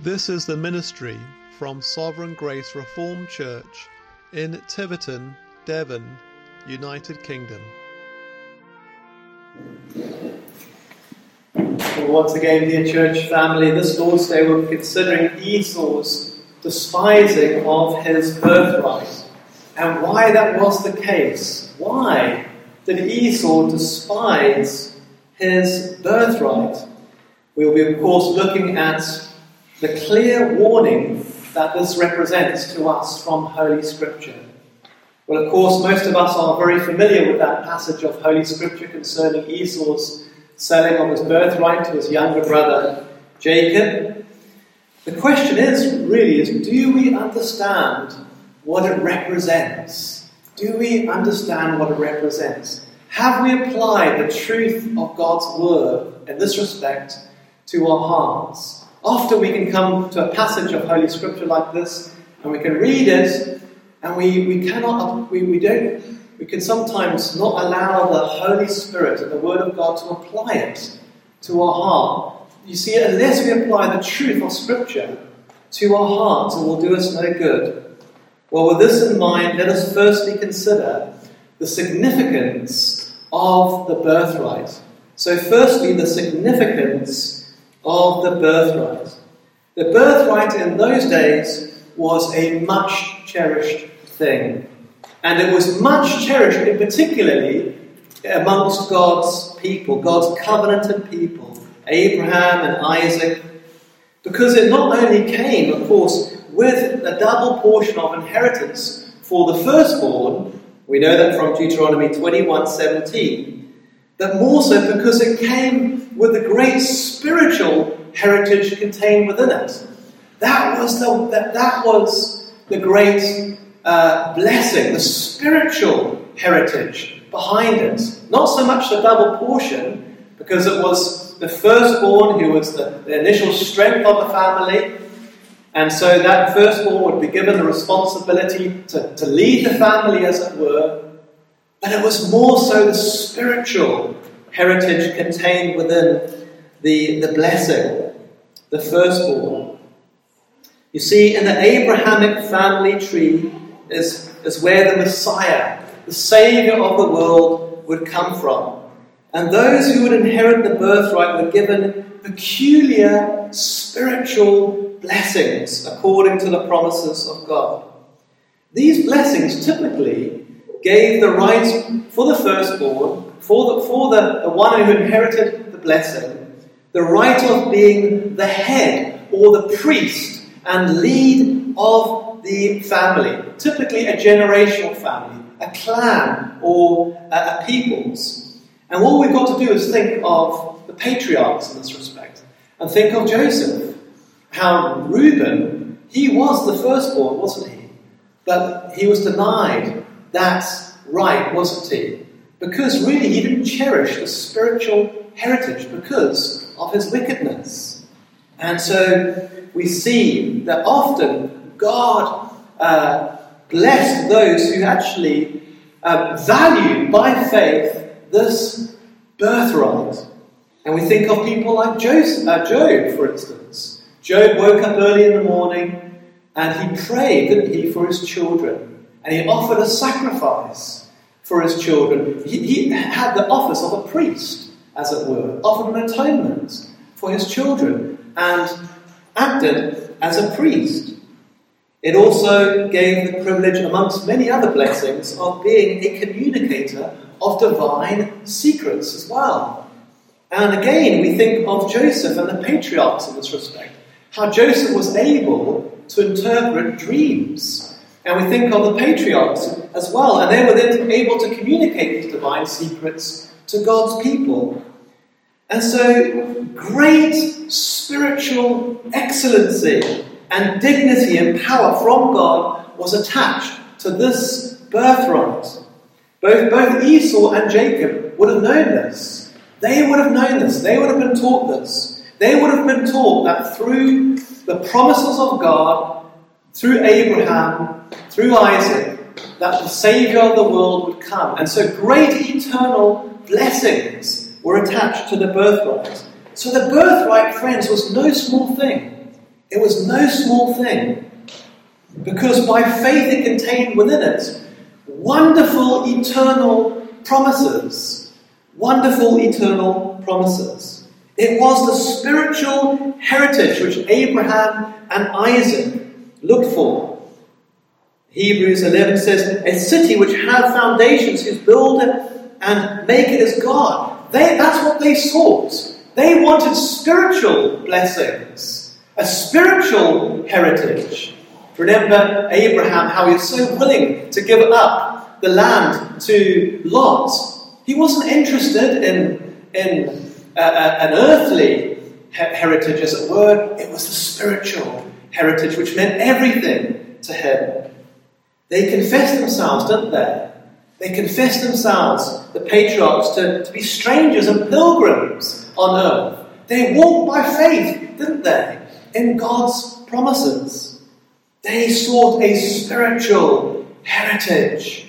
This is the ministry from Sovereign Grace Reformed Church in Tiverton, Devon, United Kingdom. Well, once again, dear church family, this Lord's Day we're considering Esau's despising of his birthright and why that was the case. Why did Esau despise his birthright? We'll be, of course, looking at the clear warning that this represents to us from Holy Scripture. Well, of course, most of us are very familiar with that passage of Holy Scripture concerning Esau's selling of his birthright to his younger brother Jacob. The question is really is do we understand what it represents? Do we understand what it represents? Have we applied the truth of God's word in this respect to our hearts? Often we can come to a passage of Holy Scripture like this and we can read it and we, we cannot, we, we don't, we can sometimes not allow the Holy Spirit and the Word of God to apply it to our heart. You see, unless we apply the truth of Scripture to our hearts, it will do us no good. Well, with this in mind, let us firstly consider the significance of the birthright. So, firstly, the significance of the birthright. The birthright in those days was a much cherished thing. And it was much cherished, in particularly amongst God's people, God's covenanted people, Abraham and Isaac, because it not only came, of course, with a double portion of inheritance for the firstborn, we know that from Deuteronomy 21 17, but more so because it came with the great spiritual heritage contained within it. That was the, that, that was the great uh, blessing, the spiritual heritage behind it. Not so much the double portion, because it was the firstborn who was the, the initial strength of the family, and so that firstborn would be given the responsibility to, to lead the family, as it were. But it was more so the spiritual heritage contained within the, the blessing, the firstborn. You see, in the Abrahamic family tree is, is where the Messiah, the Saviour of the world, would come from. And those who would inherit the birthright were given peculiar spiritual blessings according to the promises of God. These blessings typically gave the right for the firstborn, for the, for the, the one who inherited the blessing, the right of being the head or the priest and lead of the family, typically a generational family, a clan, or a, a people's. And what we've got to do is think of the patriarchs in this respect, and think of Joseph. How Reuben, he was the firstborn, wasn't he? But he was denied that right, wasn't he? Because really he didn't cherish the spiritual heritage because of his wickedness. And so we see that often God uh, blessed those who actually uh, valued by faith this birthright. And we think of people like Joseph, uh, Job, for instance. Job woke up early in the morning and he prayed, didn't he, for his children and he offered a sacrifice for his children. He, he, had the office of a priest, as it were, offered an atonement for his children, and acted as a priest. It also gave the privilege, amongst many other blessings, of being a communicator of divine secrets as well. And again, we think of Joseph and the patriarchs in this respect. How Joseph was able to interpret dreams and we think of the patriarchs as well, and they were then able to communicate these divine secrets to God's people. And so, great spiritual excellency and dignity and power from God was attached to this birthright. Both, both Esau and Jacob would have known this. They would have known this. They would have been taught this. They would have been taught that through the promises of God, through Abraham, through Isaac, that the Saviour of the world would come. And so great eternal blessings were attached to the birthright. So the birthright, friends, was no small thing. It was no small thing, because by faith it contained within it wonderful eternal promises. Wonderful eternal promises. It was the spiritual heritage which Abraham and Isaac looked for. Hebrews 11 says, A city which hath foundations, whose builder and maker is God. They, that's what they sought. They wanted spiritual blessings, a spiritual heritage. Remember Abraham, how he was so willing to give up the land to Lot. He wasn't interested in, in uh, uh an earthly heritage, as it were. It was the spiritual heritage, which meant everything to him. They confessed themselves, didn't they? They confessed themselves, the patriarchs, to, to be strangers and pilgrims on earth. They walked by faith, didn't they, in God's promises. They sought a spiritual heritage.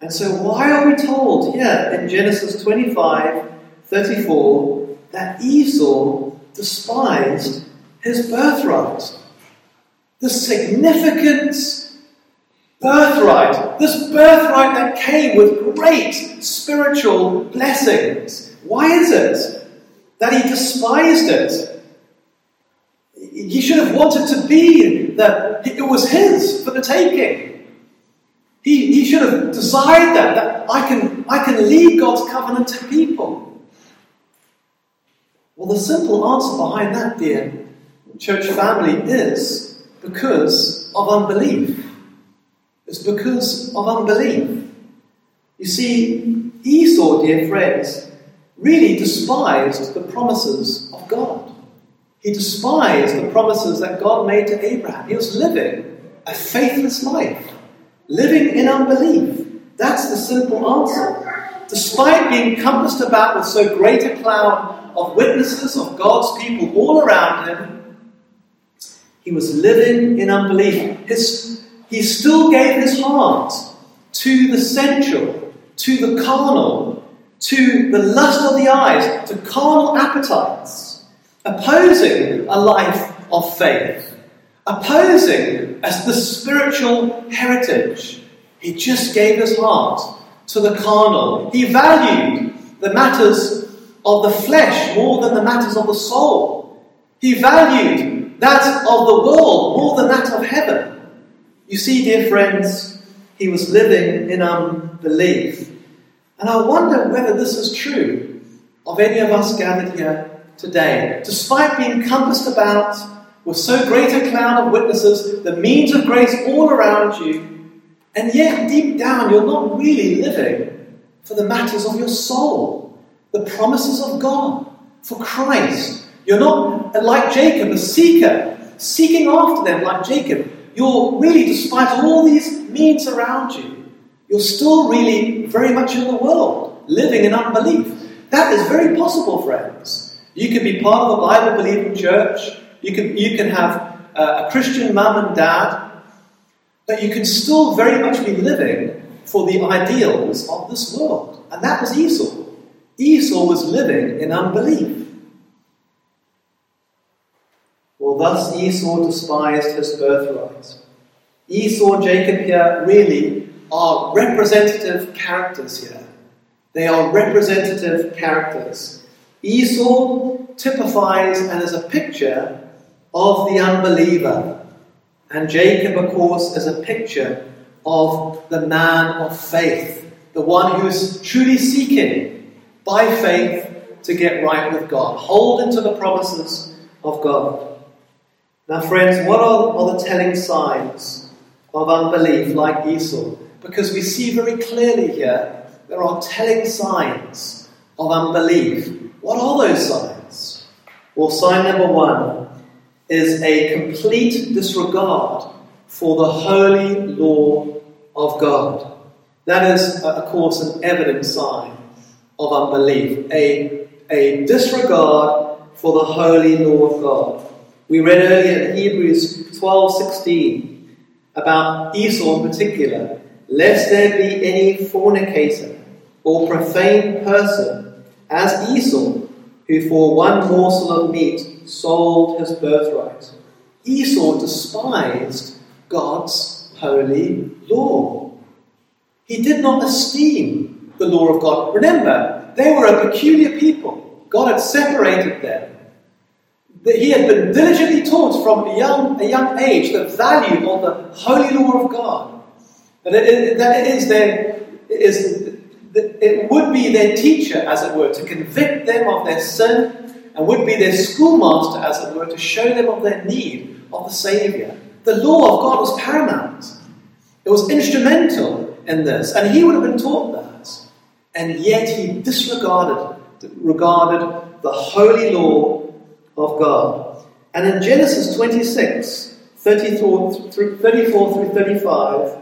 And so, why are we told here in Genesis 25 34 that Esau despised his birthright? The significance birthright, this birthright that came with great spiritual blessings. Why is it that he despised it? He should have wanted to be that it was his for the taking. He, he should have desired that, that I can, I can lead God's covenant to people. Well, the simple answer behind that, dear church family, is because of unbelief. It's because of unbelief. You see, Esau, dear friends, really despised the promises of God. He despised the promises that God made to Abraham. He was living a faithless life, living in unbelief. That's the simple answer. Despite being compassed about with so great a cloud of witnesses of God's people all around him, he was living in unbelief. His he still gave his heart to the sensual, to the carnal, to the lust of the eyes, to carnal appetites, opposing a life of faith, opposing as the spiritual heritage. He just gave his heart to the carnal. He valued the matters of the flesh more than the matters of the soul. He valued that of the world more than that of heaven. You see, dear friends, he was living in unbelief. And I wonder whether this is true of any of us gathered here today. Despite being compassed about with so great a cloud of witnesses, the means of grace all around you, and yet deep down you're not really living for the matters of your soul, the promises of God, for Christ. You're not like Jacob, a seeker, seeking after them like Jacob, you're really, despite all these means around you, you're still really very much in the world, living in unbelief. That is very possible, friends. You can be part of a Bible believing church, you can, you can have uh, a Christian mum and dad, but you can still very much be living for the ideals of this world. And that was Esau. Esau was living in unbelief. For thus Esau despised his birthright. Esau and Jacob here really are representative characters here. They are representative characters. Esau typifies and is a picture of the unbeliever. And Jacob, of course, is a picture of the man of faith, the one who is truly seeking by faith to get right with God, holding to the promises of God. Now, friends, what are, are the telling signs of unbelief like Esau? Because we see very clearly here there are telling signs of unbelief. What are those signs? Well, sign number one is a complete disregard for the holy law of God. That is, uh, of course, an evident sign of unbelief, a, a disregard for the holy law of God. We read earlier in Hebrews 12:16 about Esau in particular, lest there be any fornicator or profane person as Esau, who for one morsel of meat sold his birthright. Esau despised God's holy law. He did not esteem the law of God. Remember, they were a peculiar people. God had separated them. That he had been diligently taught from a young, a young age the value of the holy law of God. And it, it, that it is their, is, it would be their teacher, as it were, to convict them of their sin, and would be their schoolmaster, as it were, to show them of their need of the Saviour. The law of God was paramount. It was instrumental in this, and he would have been taught that. And yet he disregarded regarded the holy law of God. And in Genesis 26, 34 through 35,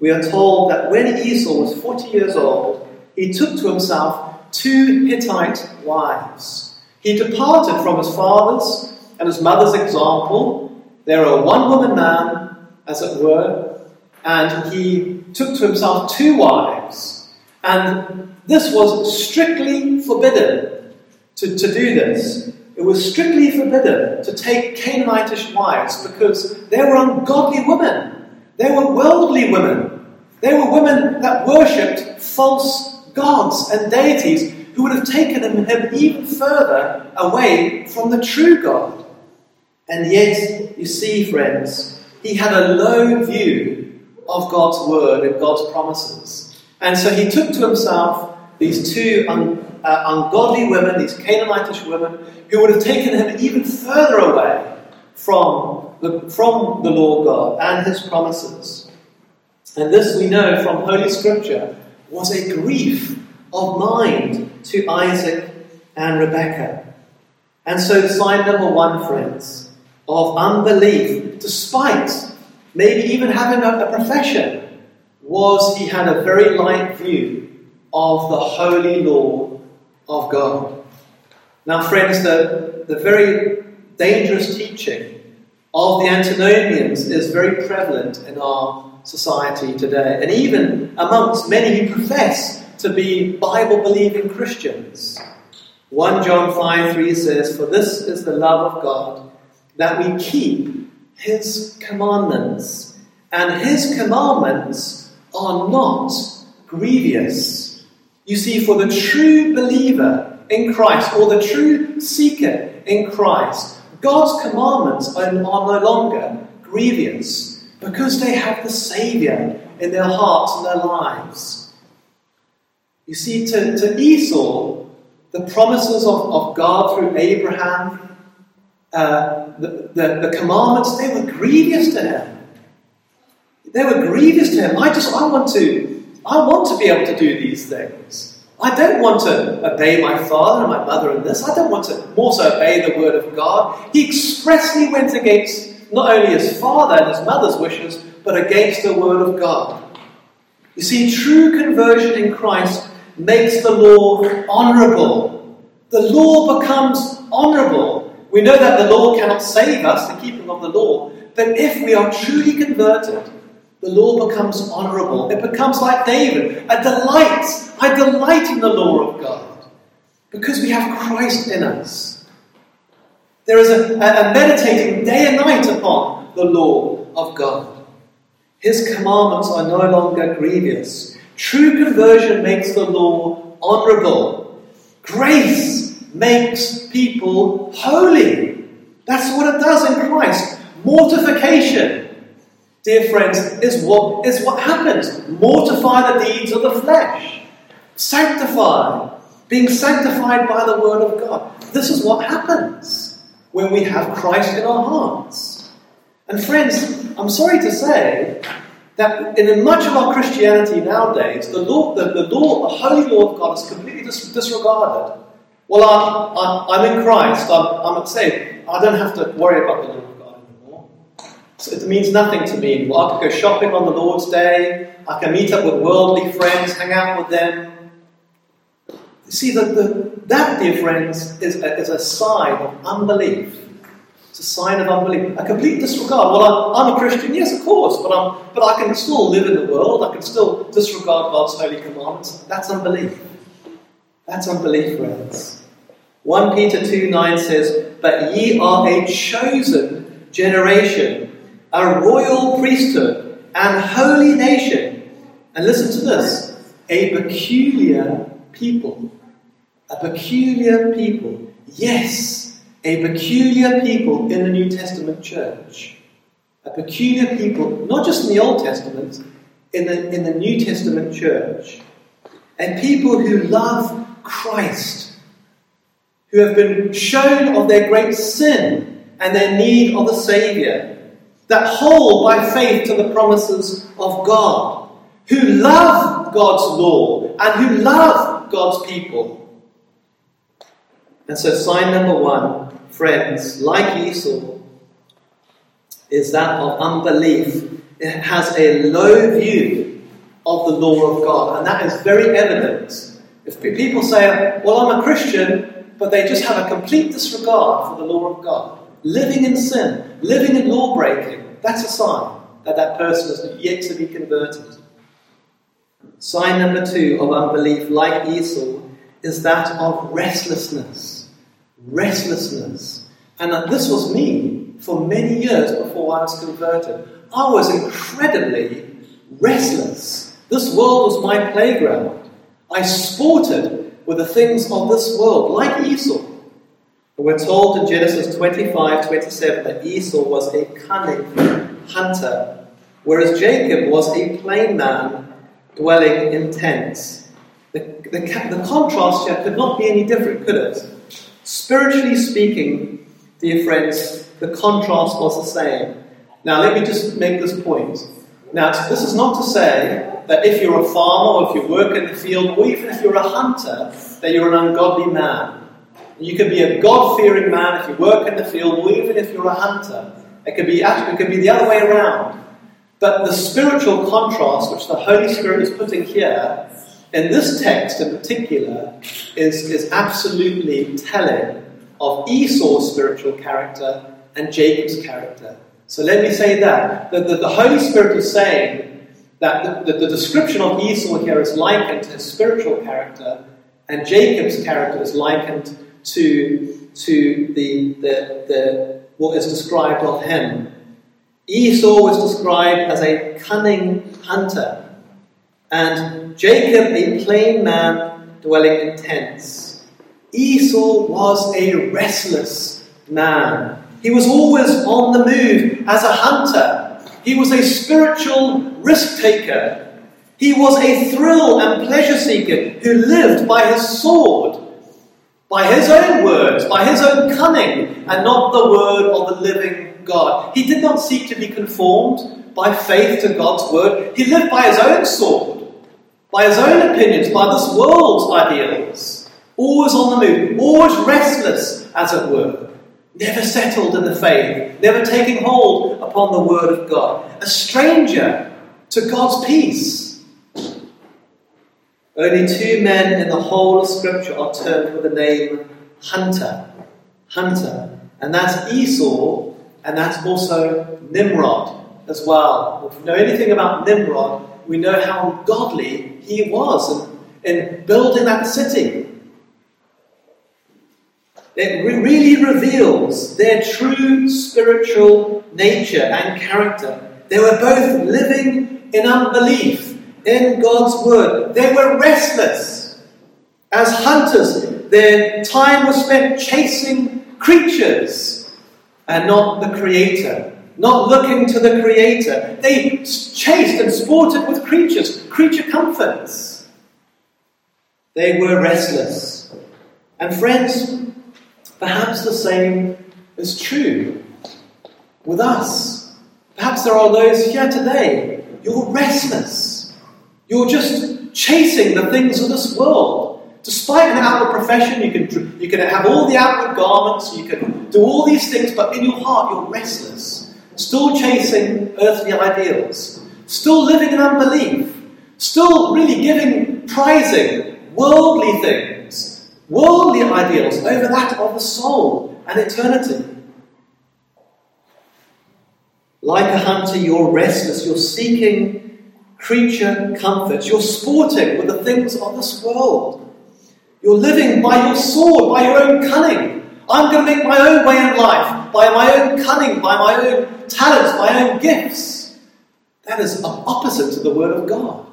we are told that when Esau was 40 years old, he took to himself two Hittite wives. He departed from his father's and his mother's example. They were a one woman man, as it were, and he took to himself two wives. And this was strictly forbidden to, to do this. It was strictly forbidden to take Canaanitish wives because they were ungodly women. They were worldly women. They were women that worshipped false gods and deities who would have taken him even further away from the true God. And yet, you see, friends, he had a low view of God's word and God's promises. And so he took to himself these two un, uh, ungodly women, these Canaanitish women, who would have taken him even further away from the, from the Lord God and his promises. And this we know from Holy Scripture was a grief of mind to Isaac and Rebekah. And so, sign number one, friends, of unbelief, despite maybe even having a, a profession, was he had a very light view of the holy law of God. Now, friends, the, the very dangerous teaching of the antinomians is very prevalent in our society today, and even amongst many who profess to be Bible believing Christians. 1 John 5 3 says, For this is the love of God, that we keep his commandments, and his commandments are not grievous. You see, for the true believer in Christ, or the true seeker in Christ, God's commandments are, no longer grievous because they have the Saviour in their hearts and their lives. You see, to, to Esau, the promises of, of God through Abraham, uh, the, the, the commandments, they were grievous to him. They were grievous to him. I just, I want to, I want to be able to do these things. I don't want to obey my father and my mother in this. I don't want to more so obey the word of God. He expressly went against not only his father and his mother's wishes, but against the word of God. You see, true conversion in Christ makes the law honorable. The law becomes honorable. We know that the law cannot save us, the keeping of the law, but if we are truly converted, the law becomes honorable. It becomes like David, a delight. I delight in the law of God because we have Christ in us. There is a, a, meditating day and night upon the law of God. His commandments are no longer grievous. True conversion makes the law honorable. Grace makes people holy. That's what it does in Christ. Mortification, dear friends, is what, is what happens. Mortify the deeds of the flesh. Sanctify, being sanctified by the word of God. This is what happens when we have Christ in our hearts. And friends, I'm sorry to say that in much of our Christianity nowadays, the law, the, the law, the holy law of God is completely dis- disregarded. Well, I'm, I'm, I'm, in Christ, I'm, I'm saved. I don't have to worry about the law. So it means nothing to me. Well, I can go shopping on the Lord's day, I can meet up with worldly friends, hang out with them, see, the, the, that, dear friends, is a, is a sign of unbelief. It's a sign of unbelief. A complete disregard. Well, I'm, I'm, a Christian, yes, of course, but, I'm, but I can still live in the world. I can still disregard God's holy commandments. That's unbelief. That's unbelief, friends. 1 Peter 2 9 says, But ye are a chosen generation, a royal priesthood, and holy nation. And listen to this a peculiar people. A peculiar people. Yes, a peculiar people in the New Testament church. A peculiar people, not just in the Old Testament, in the, in the New Testament church. And people who love Christ, who have been shown of their great sin and their need of a Saviour, that hold by faith to the promises of God, who love God's law and who love God's people. And so, sign number one, friends, like Esau, is that of unbelief. It has a low view of the law of God, and that is very evident. If people say, Well, I'm a Christian, but they just have a complete disregard for the law of God, living in sin, living in law breaking, that's a sign that that person is yet to be converted. Sign number two of unbelief, like Esau, is that of restlessness. Restlessness. And this was me for many years before I was converted. I was incredibly restless. This world was my playground. I sported with the things of this world, like Esau. We're told in Genesis 25 27 that Esau was a cunning hunter, whereas Jacob was a plain man dwelling in tents. The, the, the contrast here could not be any different, could it? Spiritually speaking, dear friends, the contrast was the same. Now, let me just make this point. Now, this is not to say that if you're a farmer, or if you work in the field, or even if you're a hunter, that you're an ungodly man. You can be a God fearing man if you work in the field, or even if you're a hunter. It could be, it could be the other way around. But the spiritual contrast which the Holy Spirit is putting here, in this text in particular, is, is absolutely telling of Esau's spiritual character and Jacob's character. So let me say that. The, the, the Holy Spirit is saying that the, the, the description of Esau here is likened to his spiritual character, and Jacob's character is likened to, to the, the, the, what is described of him Esau was described as a cunning hunter, and Jacob a plain man dwelling in tents. Esau was a restless man. He was always on the move as a hunter. He was a spiritual risk taker. He was a thrill and pleasure seeker who lived by his sword, by his own words, by his own cunning, and not the word of the living God. He did not seek to be conformed by faith to God's word. He lived by his own sword, by his own opinions, by this world's ideals. Always on the move, always restless, as it were. Never settled in the faith, never taking hold upon the word of God. A stranger to God's peace. Only two men in the whole of Scripture are termed with the name Hunter. Hunter. And that's Esau and that's also Nimrod as well. If we know anything about Nimrod, we know how godly he was in, in building that city. It re- really reveals their true spiritual nature and character. They were both living in unbelief in God's word. They were restless. As hunters, their time was spent chasing creatures and not the Creator, not looking to the Creator. They chased and sported with creatures, creature comforts. They were restless. And friends, perhaps the same is true with us. Perhaps there are those here today, you're restless. You're just chasing the things of this world. Despite an outward profession, you can, you can have all the outward garments, you can do all these things, but in your heart you're restless, still chasing earthly ideals, still living in unbelief, still really giving, prizing worldly things, worldly ideals over that of the soul and eternity. Like a hunter, you're restless, you're seeking creature comforts, you're sporting with the things of this world. You're living by your sword, by your own cunning. I'm going to make my own way in life, by my own cunning, by my own talents, my own gifts. That is opposite to the Word of God.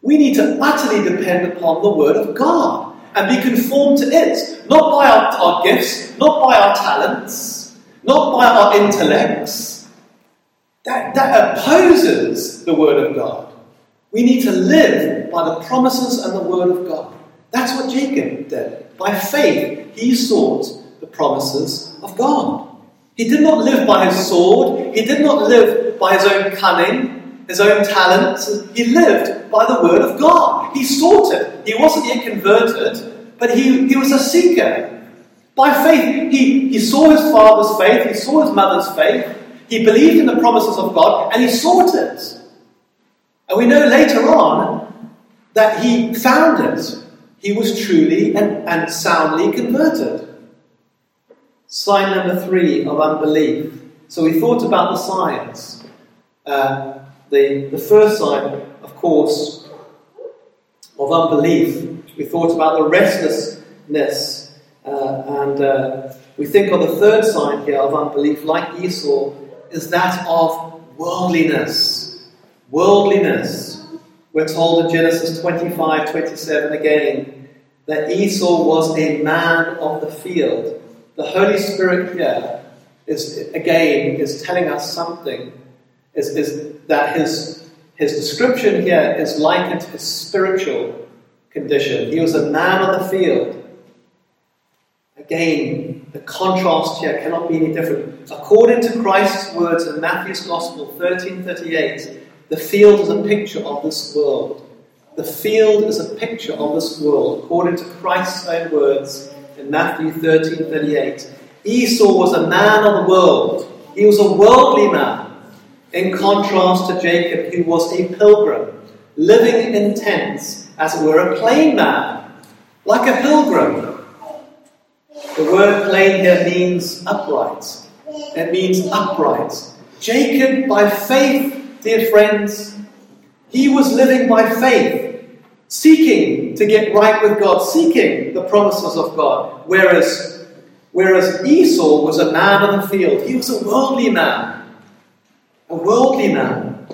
We need to utterly depend upon the Word of God and be conformed to it, not by our, our gifts, not by our talents, not by our intellects. That, that opposes the Word of God. We need to live by the promises and the Word of God. That's what Jacob did. By faith, he sought the promises of God. He did not live by his sword, he did not live by his own cunning, his own talents. He lived by the word of God. He sought it. He wasn't yet converted, but he, he was a seeker. By faith, he, he saw his father's faith, he saw his mother's faith, he believed in the promises of God, and he sought it. And we know later on that he found it. He was truly and, and soundly converted. Sign number three of unbelief. So we thought about the signs. Uh, the, the first sign, of course, of unbelief, we thought about the restlessness. Uh, and uh, we think of the third sign here of unbelief, like Esau, is that of worldliness. Worldliness. We're told in Genesis 25 27 again that Esau was a man of the field. The Holy Spirit here is again is telling us something. Is, is that his his description here is likened to his spiritual condition. He was a man of the field. Again, the contrast here cannot be any different. According to Christ's words in Matthew's Gospel 13:38, the field is a picture of this world. The field is a picture of this world, according to Christ's own words in Matthew 13 38. Esau was a man of the world, he was a worldly man, in contrast to Jacob, who was a pilgrim, living in tents, as it were, a plain man, like a pilgrim. The word plain here means upright. It means upright. Jacob, by faith, dear friends, he was living by faith, seeking to get right with God, seeking the promises of God. Whereas, whereas Esau was a man of the field, he was a worldly man. A worldly man.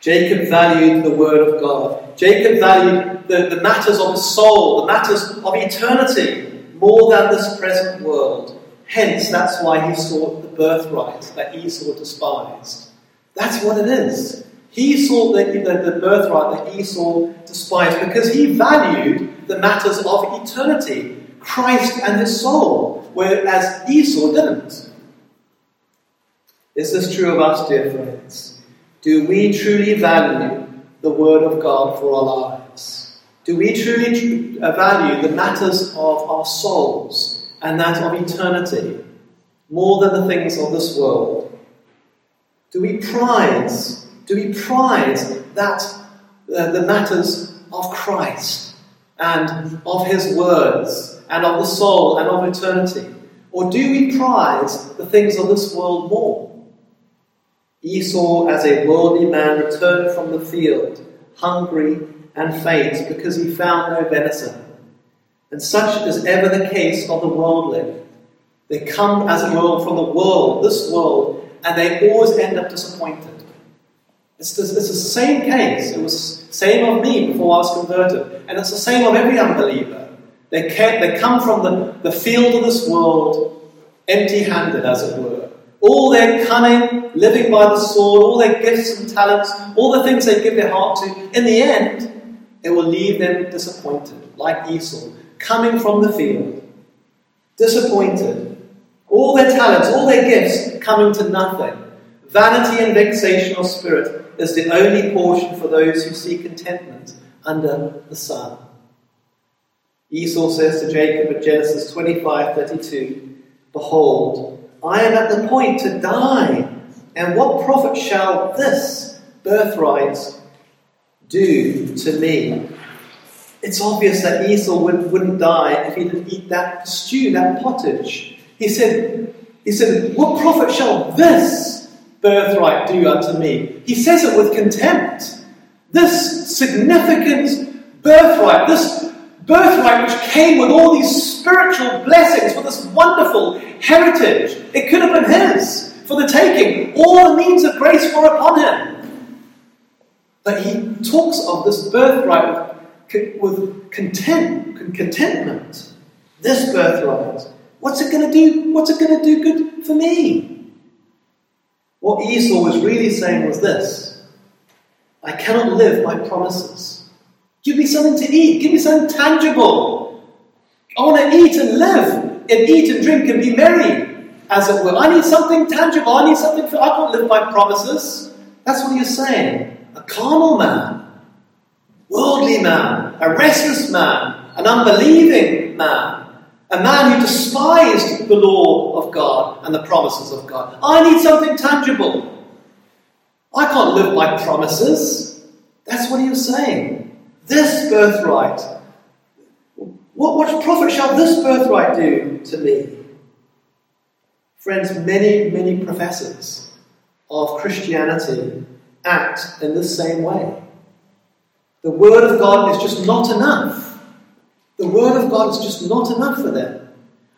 Jacob valued the word of God. Jacob valued the, the matters of the soul, the matters of eternity, more than this present world. Hence, that's why he sought the birthright that Esau despised. That's what it is. He sought the, the, the birthright that Esau despised because he valued the matters of eternity, Christ and his soul, whereas Esau didn't. Is this true of us, dear friends? Do we truly value the Word of God for our lives? Do we truly uh, value the matters of our souls and that of eternity more than the things of this world? Do we prize, do we prize that uh, the matters of Christ and of His words and of the soul and of eternity? Or do we prize the things of this world more? Esau, as a worldly man, returned from the field, hungry and faint, because he found no venison. And such is ever the case of the worldly. They come, as it were, from the world, this world, and they always end up disappointed. It's, it's the same case. It was the same of me before I was converted, and it's the same of every unbeliever. They, they come from the, the field of this world empty handed, as it were all their cunning, living by the sword, all their gifts and talents, all the things they give their heart to, in the end, it will leave them disappointed, like Esau, coming from the field, disappointed. All their talents, all their gifts coming to nothing. Vanity and vexation of spirit is the only portion for those who seek contentment under the sun. Esau says to Jacob in Genesis 25 32, Behold, I am at the point to die. And what profit shall this birthright do to me? It's obvious that Esau would, wouldn't die if he didn't eat that stew, that pottage. He said, he said, What profit shall this birthright do unto me? He says it with contempt. This significant birthright, this birthright which came with all these spiritual blessings, with this wonderful heritage. It could have been his for the taking. All the means of grace were upon him. But he talks of this birthright with content, contentment. This birthright. What's it going to do? What's it going to do good for me? What Esau was really saying was this I cannot live by promises. Give me something to eat. Give me something tangible. I want to eat and live, and eat and drink and be merry, as it were. I need something tangible. I need something. For, I can't live by promises. That's what you're saying. A carnal man, worldly man, a restless man, an unbelieving man, a man who despised the law of God and the promises of God. I need something tangible. I can't live by promises. That's what he was saying. This birthright. What, what profit shall this birthright do to me? Friends, many, many professors of Christianity act in the same way. The Word of God is just not enough. The Word of God is just not enough for them.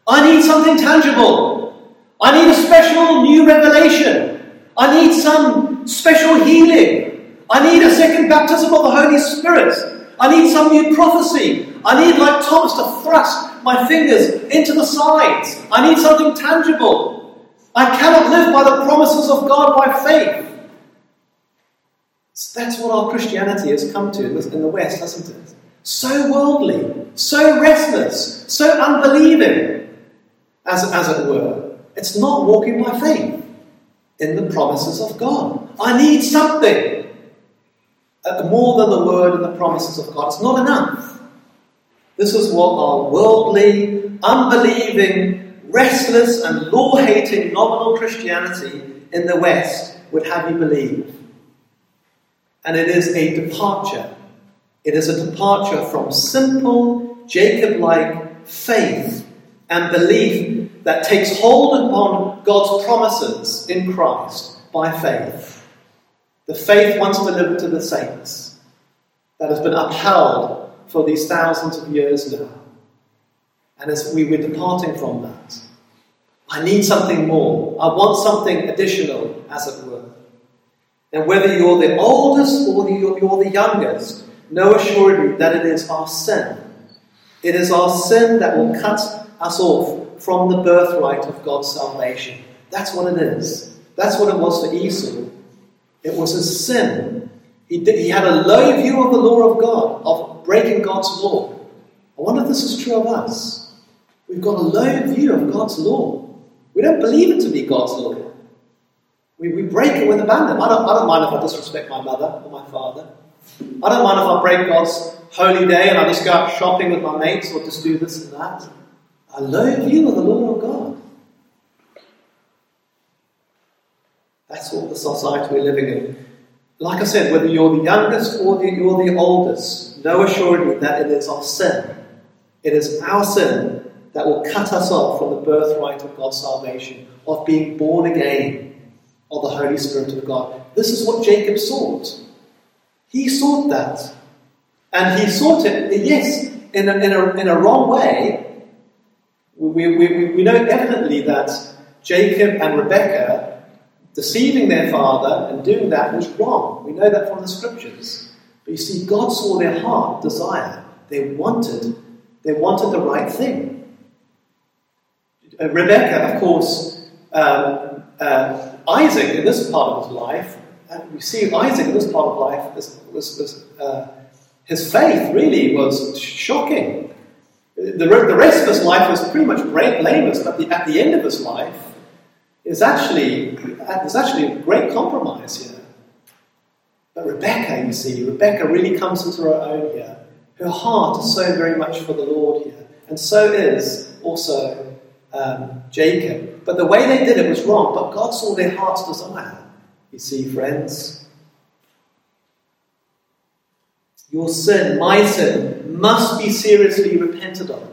I need something tangible. I need a special new revelation. I need some special healing. I need a second baptism of the Holy Spirit. I need some new prophecy. I need, like Thomas, to thrust my fingers into the sides. I need something tangible. I cannot live by the promises of God by faith. That's what our Christianity has come to in the West, hasn't it? So worldly, so restless, so unbelieving, as, as it were. It's not walking by faith in the promises of God. I need something uh, more than the word and the promises of God. It's not enough. This is what our worldly, unbelieving, restless, and law hating nominal Christianity in the West would have you believe. And it is a departure. It is a departure from simple, Jacob like faith and belief that takes hold upon God's promises in Christ by faith. The faith once delivered to the saints that has been upheld for these thousands of years now. And as we were departing from that, I need something more. I want something additional, as it were. And whether you're the oldest or you're the youngest, know assuredly that it is our sin. It is our sin that will cut us off from the birthright of God's salvation. That's what it is. That's what it was for Esau. It was his sin. He, did, he had a low view of the law of God, of breaking God's law. I wonder if this is true of us. We've got a low view of God's law. We don't believe it to be God's law. We, we break it with abandon. I don't, I don't mind if I disrespect my mother or my father. I don't mind if I break God's holy day and I just go out shopping with my mates or just do this and that. I low you of the Lord of God. That's what the society we're living in. Like I said, whether you're the youngest or the, you're the oldest, know assuredly that it is our sin. It is our sin that will cut us off from the birthright of God's salvation, of being born again of the Holy Spirit of God. This is what Jacob sought. He sought that. And he sought it, yes, in a, in a, in a wrong way. We, we, we know evidently that Jacob and Rebekah deceiving their father and doing that was wrong. We know that from the scriptures. But you see, God saw their heart desire. They wanted, they wanted the right thing. Rebecca, of course, um, uh, Isaac in this part of his life, and we see Isaac in this part of life, was, was, was uh, his faith really was shocking. The, the rest of his life was pretty much blameless, but the, at the end of his life, is actually, there's actually a great compromise here. But Rebecca, you see, Rebecca really comes into her own here. Her heart is so very much for the Lord here. And so is also um, Jacob. But the way they did it was wrong, but God saw their heart's desire. You see, friends. Your sin, my sin, must be seriously repented of.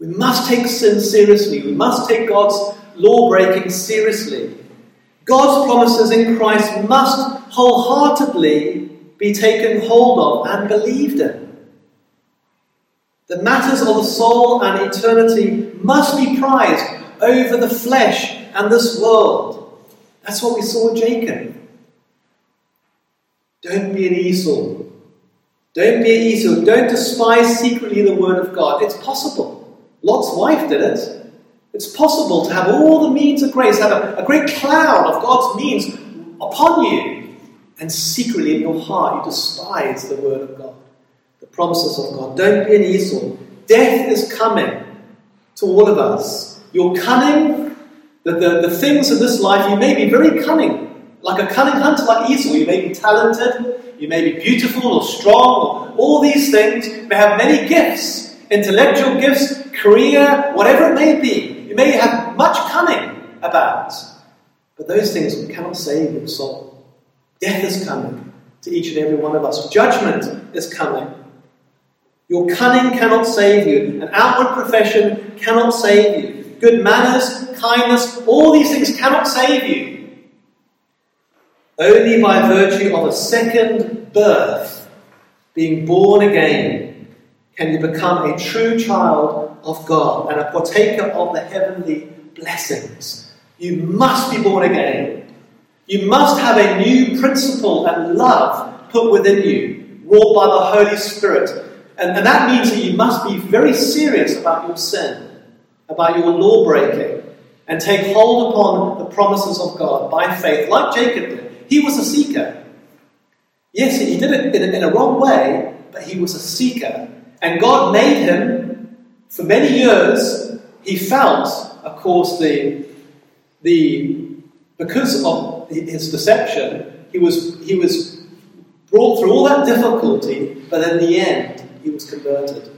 We must take sin seriously. We must take God's law breaking seriously. God's promises in Christ must wholeheartedly be taken hold of and believed in. The matters of the soul and eternity must be prized over the flesh and this world. That's what we saw with Jacob. Don't be an Esau. Don't be an Esau. Don't despise secretly the word of God. It's possible. Lot's wife did it. It's possible to have all the means of grace, have a, a great cloud of God's means upon you, and secretly in your heart you despise the word of God promises of God. Don't be an Esau. Death is coming to all of us. You're cunning. The, the, the things of this life, you may be very cunning. Like a cunning hunter like Esau, you may be talented, you may be beautiful or strong, or all these things. You may have many gifts, intellectual gifts, career, whatever it may be. You may have much cunning about. But those things cannot save your soul. Death is coming to each and every one of us. Judgment is coming. Your cunning cannot save you. An outward profession cannot save you. Good manners, kindness, all these things cannot save you. Only by virtue of a second birth, being born again, can you become a true child of God and a partaker of the heavenly blessings. You must be born again. You must have a new principle and love put within you, wrought by the Holy Spirit and, and that means that you must be very serious about your sin, about your law breaking, and take hold upon the promises of God by faith, like Jacob did. He was a seeker. Yes, he did it in in a wrong way, but he was a seeker. And God made him, for many years, he felt, of course, the, the because of his deception, he was, he was brought through all that difficulty, but in the end, he was converted.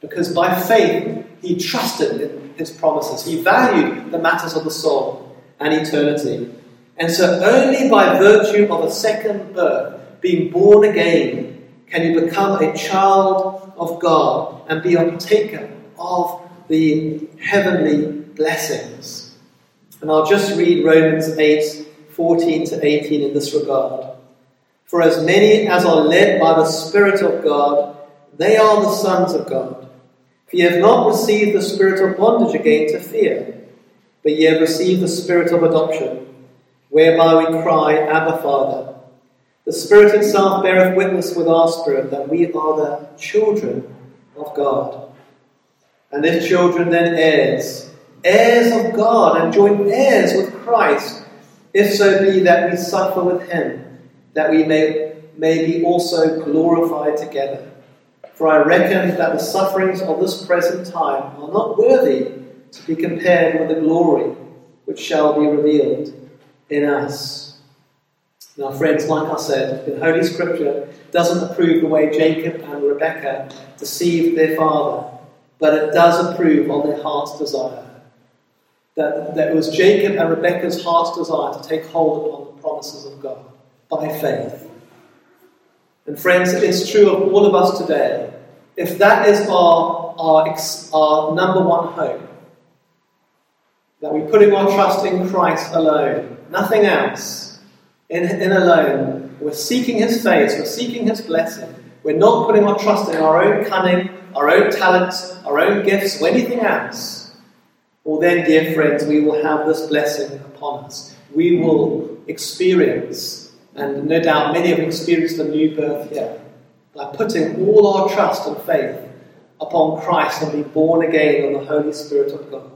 Because by faith, he trusted in his promises. He valued the matters of the soul and eternity. And so, only by virtue of a second birth, being born again, can you become a child of God and be partaker of the heavenly blessings. And I'll just read Romans 8 14 to 18 in this regard. For as many as are led by the Spirit of God, they are the sons of God. For ye have not received the spirit of bondage again to fear, but ye have received the spirit of adoption, whereby we cry, Abba, Father. The Spirit itself beareth witness with our spirit that we are the children of God. And if children, then heirs, heirs of God, and joint heirs with Christ, if so be that we suffer with him, that we may, may be also glorified together. For I reckon that the sufferings of this present time are not worthy to be compared with the glory which shall be revealed in us. Now, friends, like I said, in Holy Scripture doesn't approve the way Jacob and Rebekah deceived their father, but it does approve on their heart's desire. That, that it was Jacob and Rebekah's heart's desire to take hold upon the promises of God by faith. And friends, it's true of all of us today. If that is our, our, our number one hope, that we're putting our trust in Christ alone, nothing else, in, in alone, we're seeking His face, we're seeking His blessing. We're not putting our trust in our own cunning, our own talents, our own gifts, or anything else. Well, then, dear friends, we will have this blessing upon us. We will experience and no doubt many have experienced the new birth here by putting all our trust and faith upon Christ and be born again in the Holy Spirit of God.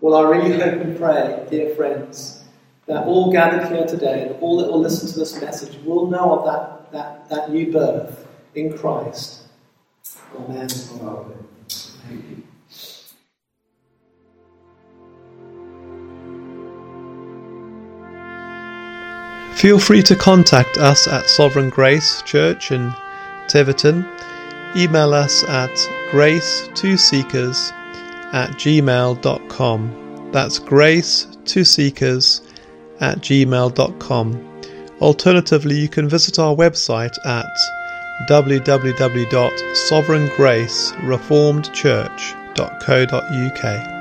Well, I really hope and pray, dear friends, that all gathered here today and all that will listen to this message will know of that, that, that new birth in Christ. Amen. Amen. Feel free to contact us at Sovereign Grace Church in Tiverton. Email us at grace2seekers at gmail.com. That's grace2seekers at gmail.com. Alternatively, you can visit our website at www.sovereigngracereformedchurch.co.uk.